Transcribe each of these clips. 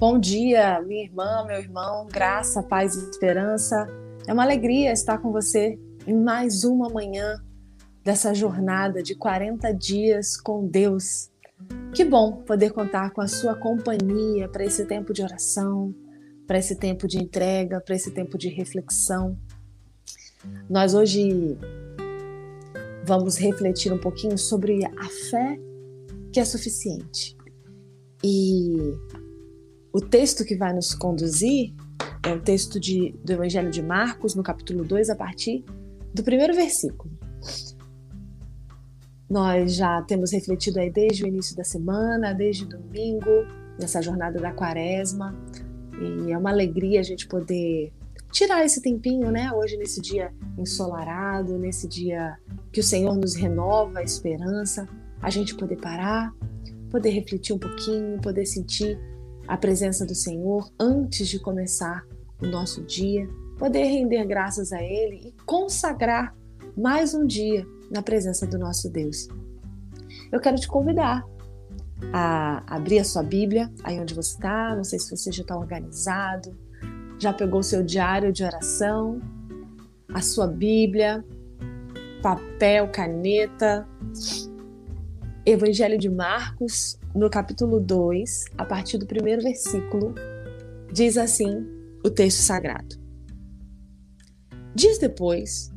Bom dia, minha irmã, meu irmão, graça, paz e esperança. É uma alegria estar com você em mais uma manhã dessa jornada de 40 dias com Deus. Que bom poder contar com a sua companhia para esse tempo de oração, para esse tempo de entrega, para esse tempo de reflexão. Nós hoje vamos refletir um pouquinho sobre a fé que é suficiente. E o texto que vai nos conduzir é o texto de, do Evangelho de Marcos, no capítulo 2, a partir do primeiro versículo. Nós já temos refletido aí desde o início da semana, desde domingo, nessa jornada da quaresma, e é uma alegria a gente poder tirar esse tempinho, né? Hoje, nesse dia ensolarado, nesse dia que o Senhor nos renova a esperança, a gente poder parar, poder refletir um pouquinho, poder sentir a presença do Senhor antes de começar o nosso dia, poder render graças a Ele e consagrar mais um dia na presença do nosso Deus. Eu quero te convidar a abrir a sua Bíblia aí onde você está. Não sei se você já está organizado, já pegou o seu diário de oração, a sua Bíblia, papel, caneta. Evangelho de Marcos, no capítulo 2, a partir do primeiro versículo, diz assim o texto sagrado. Dias depois,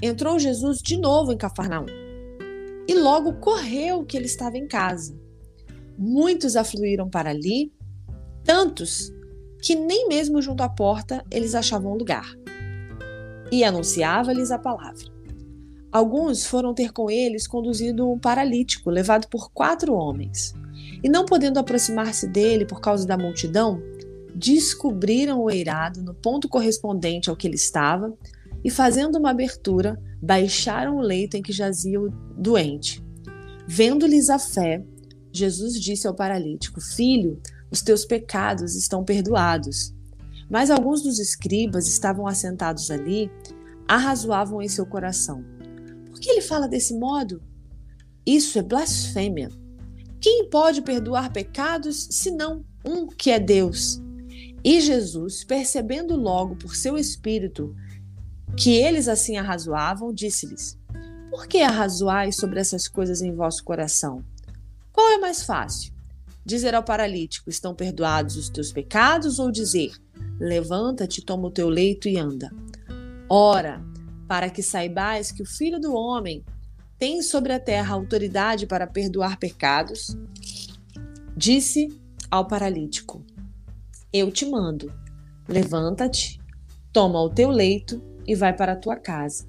entrou Jesus de novo em Cafarnaum e logo correu que ele estava em casa. Muitos afluíram para ali, tantos que nem mesmo junto à porta eles achavam lugar. E anunciava-lhes a palavra. Alguns foram ter com eles conduzido um paralítico, levado por quatro homens. E não podendo aproximar-se dele por causa da multidão, descobriram o eirado no ponto correspondente ao que ele estava e, fazendo uma abertura, baixaram o leito em que jazia o doente. Vendo-lhes a fé, Jesus disse ao paralítico: Filho, os teus pecados estão perdoados. Mas alguns dos escribas estavam assentados ali, arrazoavam em seu coração: Por que ele fala desse modo? Isso é blasfêmia. Quem pode perdoar pecados senão um que é Deus? E Jesus, percebendo logo por seu espírito que eles assim arrazoavam, disse-lhes: Por que arrazoais sobre essas coisas em vosso coração? Qual é mais fácil? Dizer ao paralítico: Estão perdoados os teus pecados? Ou dizer: Levanta-te, toma o teu leito e anda? Ora, para que saibais que o Filho do Homem tem sobre a terra autoridade para perdoar pecados, disse ao paralítico: Eu te mando, levanta-te, toma o teu leito e vai para a tua casa.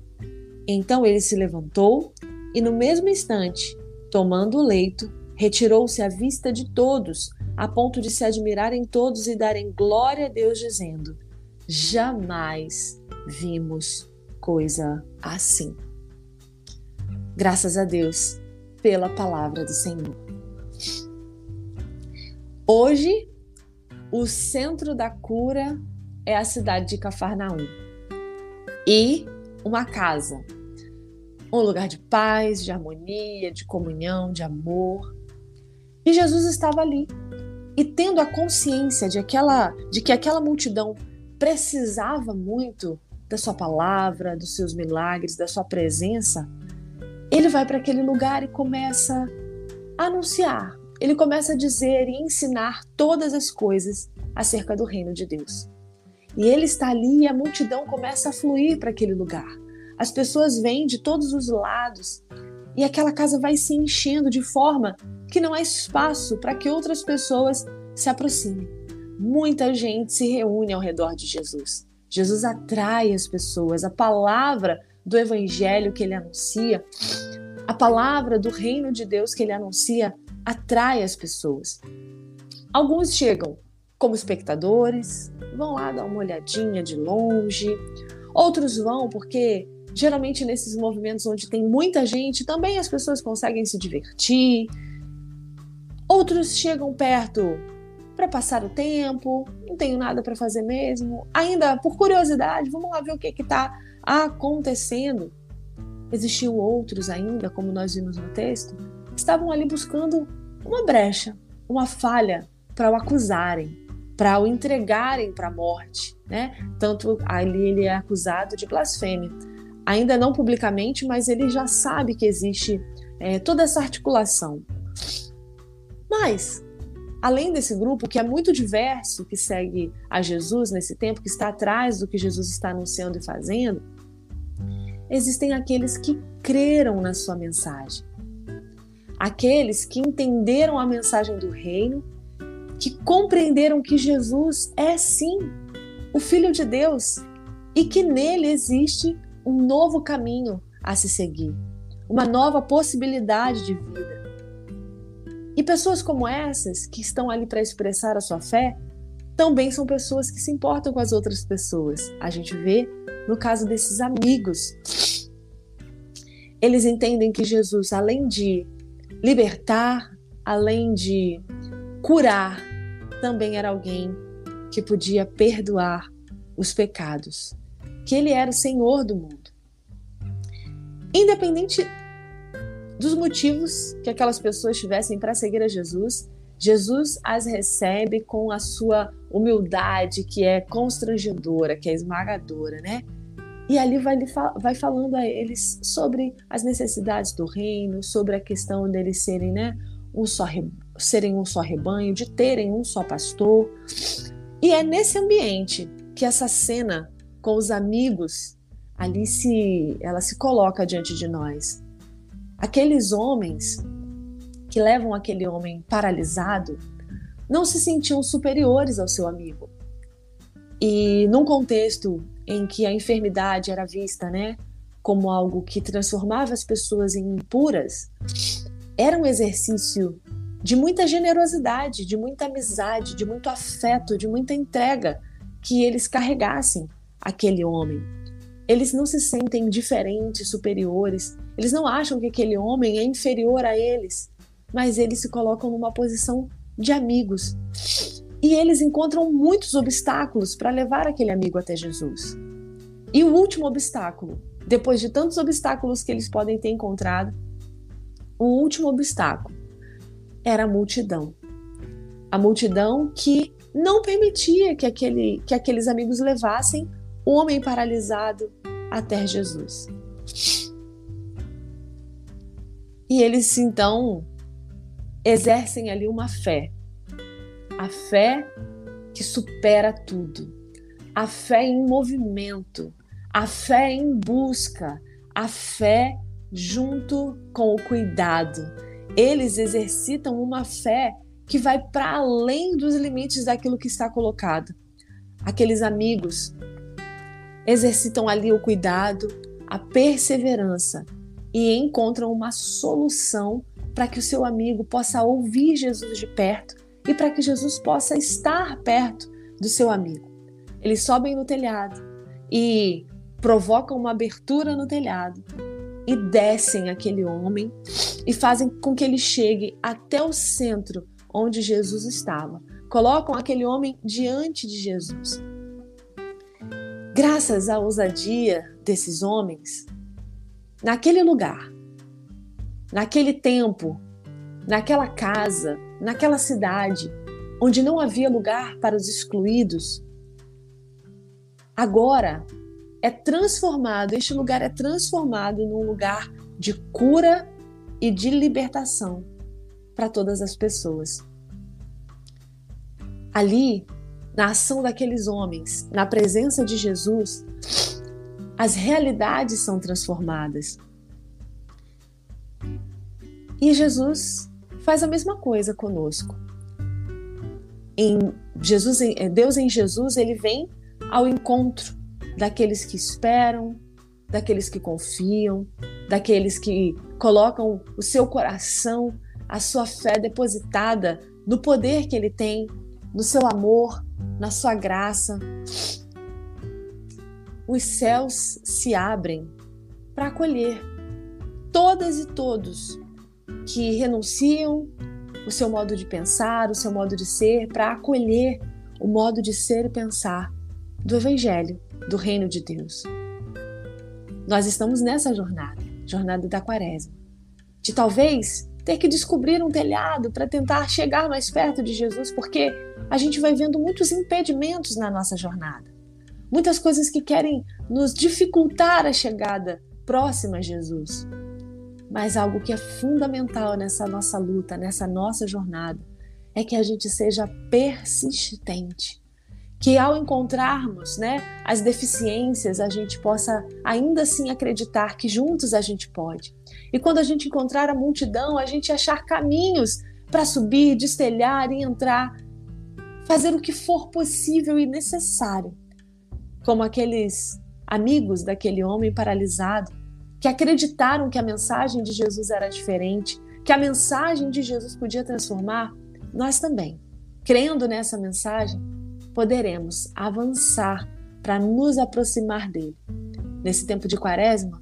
Então ele se levantou e, no mesmo instante, tomando o leito, retirou-se à vista de todos, a ponto de se admirarem todos e darem glória a Deus, dizendo: Jamais vimos coisa assim. Graças a Deus pela palavra do Senhor. Hoje, o centro da cura é a cidade de Cafarnaum e uma casa, um lugar de paz, de harmonia, de comunhão, de amor. E Jesus estava ali. E tendo a consciência de, aquela, de que aquela multidão precisava muito da sua palavra, dos seus milagres, da sua presença, ele vai para aquele lugar e começa a anunciar, ele começa a dizer e ensinar todas as coisas acerca do reino de Deus. E ele está ali e a multidão começa a fluir para aquele lugar. As pessoas vêm de todos os lados e aquela casa vai se enchendo de forma que não há espaço para que outras pessoas se aproximem. Muita gente se reúne ao redor de Jesus. Jesus atrai as pessoas, a palavra do evangelho que ele anuncia, a palavra do reino de Deus que ele anuncia atrai as pessoas. Alguns chegam como espectadores, vão lá dar uma olhadinha de longe, outros vão porque geralmente nesses movimentos onde tem muita gente, também as pessoas conseguem se divertir. Outros chegam perto para passar o tempo, não tenho nada para fazer mesmo, ainda por curiosidade, vamos lá ver o que está acontecendo. Existiam outros ainda, como nós vimos no texto, que estavam ali buscando uma brecha, uma falha para o acusarem. para o entregarem para a morte, né? Tanto ali ele é acusado de blasfêmia, ainda não publicamente, mas ele já sabe que existe é, toda essa articulação. Mas além desse grupo que é muito diverso, que segue a Jesus nesse tempo, que está atrás do que Jesus está anunciando e fazendo, existem aqueles que creram na sua mensagem. Aqueles que entenderam a mensagem do reino, que compreenderam que Jesus é sim o Filho de Deus e que nele existe um novo caminho a se seguir, uma nova possibilidade de vida. E pessoas como essas, que estão ali para expressar a sua fé, também são pessoas que se importam com as outras pessoas. A gente vê no caso desses amigos. Eles entendem que Jesus, além de libertar, além de curar, também era alguém que podia perdoar os pecados, que ele era o Senhor do mundo. Independente dos motivos que aquelas pessoas tivessem para seguir a Jesus, Jesus as recebe com a sua humildade, que é constrangedora, que é esmagadora, né? E ali vai, vai falando a eles sobre as necessidades do reino, sobre a questão deles serem, né, um só, serem um só rebanho, de terem um só pastor. E é nesse ambiente que essa cena com os amigos ali se ela se coloca diante de nós. Aqueles homens que levam aquele homem paralisado não se sentiam superiores ao seu amigo. E num contexto em que a enfermidade era vista, né, como algo que transformava as pessoas em impuras, era um exercício de muita generosidade, de muita amizade, de muito afeto, de muita entrega que eles carregassem aquele homem. Eles não se sentem diferentes, superiores, eles não acham que aquele homem é inferior a eles, mas eles se colocam numa posição de amigos. E eles encontram muitos obstáculos para levar aquele amigo até Jesus. E o último obstáculo, depois de tantos obstáculos que eles podem ter encontrado, o último obstáculo era a multidão. A multidão que não permitia que, aquele, que aqueles amigos levassem o homem paralisado até Jesus. E eles então exercem ali uma fé. A fé que supera tudo. A fé em movimento. A fé em busca. A fé junto com o cuidado. Eles exercitam uma fé que vai para além dos limites daquilo que está colocado. Aqueles amigos exercitam ali o cuidado, a perseverança e encontram uma solução para que o seu amigo possa ouvir Jesus de perto e para que Jesus possa estar perto do seu amigo. Eles sobem no telhado e provocam uma abertura no telhado e descem aquele homem e fazem com que ele chegue até o centro onde Jesus estava. Colocam aquele homem diante de Jesus. Graças à ousadia desses homens, naquele lugar, naquele tempo, naquela casa, naquela cidade, onde não havia lugar para os excluídos, agora é transformado, este lugar é transformado num lugar de cura e de libertação para todas as pessoas. Ali, na ação daqueles homens, na presença de Jesus, as realidades são transformadas. E Jesus faz a mesma coisa conosco. Em Jesus, Deus em Jesus, ele vem ao encontro daqueles que esperam, daqueles que confiam, daqueles que colocam o seu coração, a sua fé depositada no poder que ele tem, no seu amor, na sua graça os céus se abrem para acolher todas e todos que renunciam o seu modo de pensar, o seu modo de ser, para acolher o modo de ser e pensar do Evangelho, do Reino de Deus. Nós estamos nessa jornada, jornada da Quaresma, de talvez ter que descobrir um telhado para tentar chegar mais perto de Jesus, porque a gente vai vendo muitos impedimentos na nossa jornada. Muitas coisas que querem nos dificultar a chegada próxima a Jesus. Mas algo que é fundamental nessa nossa luta, nessa nossa jornada, é que a gente seja persistente. Que ao encontrarmos né, as deficiências, a gente possa ainda assim acreditar que juntos a gente pode. E quando a gente encontrar a multidão, a gente achar caminhos para subir, destelhar e entrar, fazer o que for possível e necessário. Como aqueles amigos daquele homem paralisado que acreditaram que a mensagem de Jesus era diferente, que a mensagem de Jesus podia transformar, nós também, crendo nessa mensagem, poderemos avançar para nos aproximar dele. Nesse tempo de quaresma,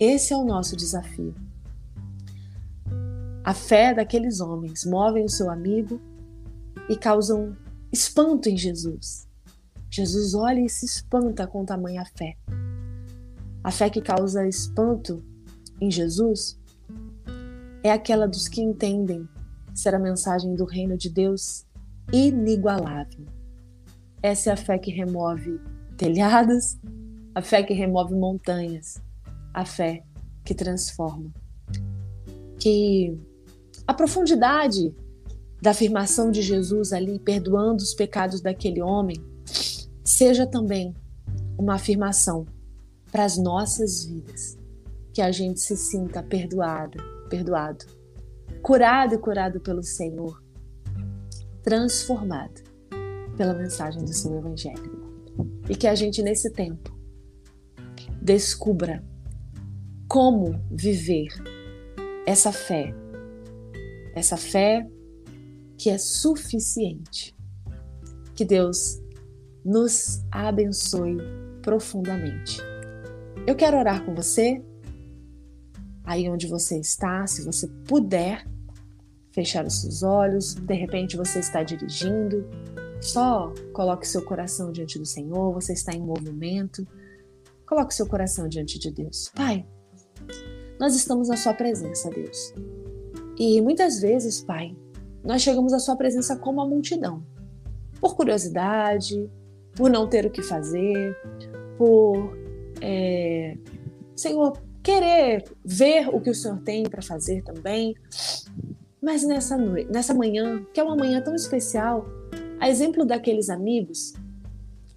esse é o nosso desafio. A fé daqueles homens movem o seu amigo e causam espanto em Jesus. Jesus olha e se espanta com tamanha fé. A fé que causa espanto em Jesus é aquela dos que entendem ser a mensagem do reino de Deus inigualável. Essa é a fé que remove telhados, a fé que remove montanhas, a fé que transforma. Que a profundidade da afirmação de Jesus ali, perdoando os pecados daquele homem, seja também uma afirmação para as nossas vidas, que a gente se sinta perdoado, perdoado, curado e curado pelo Senhor, transformado pela mensagem do seu evangelho. E que a gente nesse tempo descubra como viver essa fé, essa fé que é suficiente. Que Deus nos abençoe profundamente. Eu quero orar com você, aí onde você está, se você puder fechar os seus olhos, de repente você está dirigindo, só coloque seu coração diante do Senhor, você está em movimento, coloque seu coração diante de Deus. Pai, nós estamos na Sua presença, Deus. E muitas vezes, Pai, nós chegamos à Sua presença como a multidão, por curiosidade, por não ter o que fazer, por é, Senhor, querer ver o que o Senhor tem para fazer também. Mas nessa noite, nessa manhã, que é uma manhã tão especial, a exemplo daqueles amigos,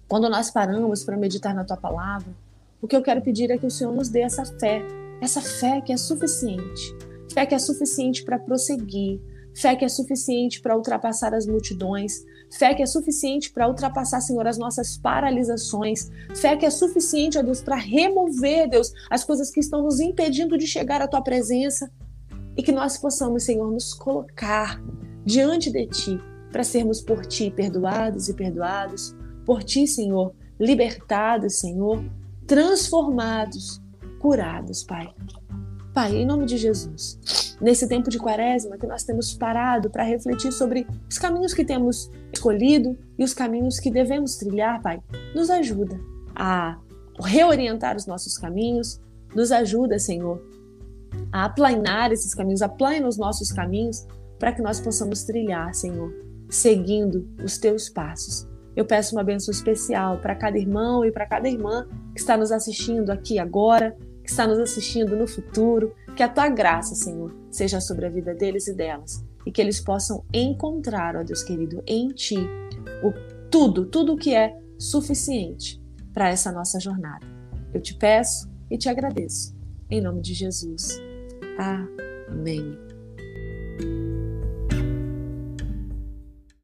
quando nós paramos para meditar na tua palavra, o que eu quero pedir é que o Senhor nos dê essa fé, essa fé que é suficiente, fé que é suficiente para prosseguir, fé que é suficiente para ultrapassar as multidões, Fé que é suficiente para ultrapassar, Senhor, as nossas paralisações. Fé que é suficiente, ó Deus, para remover, Deus, as coisas que estão nos impedindo de chegar à tua presença. E que nós possamos, Senhor, nos colocar diante de ti para sermos por ti perdoados e perdoados, por ti, Senhor, libertados, Senhor, transformados, curados, Pai. Pai, em nome de Jesus, nesse tempo de quaresma que nós temos parado para refletir sobre os caminhos que temos escolhido e os caminhos que devemos trilhar, Pai, nos ajuda a reorientar os nossos caminhos, nos ajuda, Senhor, a aplanar esses caminhos, aplane os nossos caminhos para que nós possamos trilhar, Senhor, seguindo os teus passos. Eu peço uma bênção especial para cada irmão e para cada irmã que está nos assistindo aqui agora que está nos assistindo no futuro, que a tua graça, Senhor, seja sobre a vida deles e delas e que eles possam encontrar, ó Deus querido, em ti o tudo, tudo que é suficiente para essa nossa jornada. Eu te peço e te agradeço. Em nome de Jesus. Amém.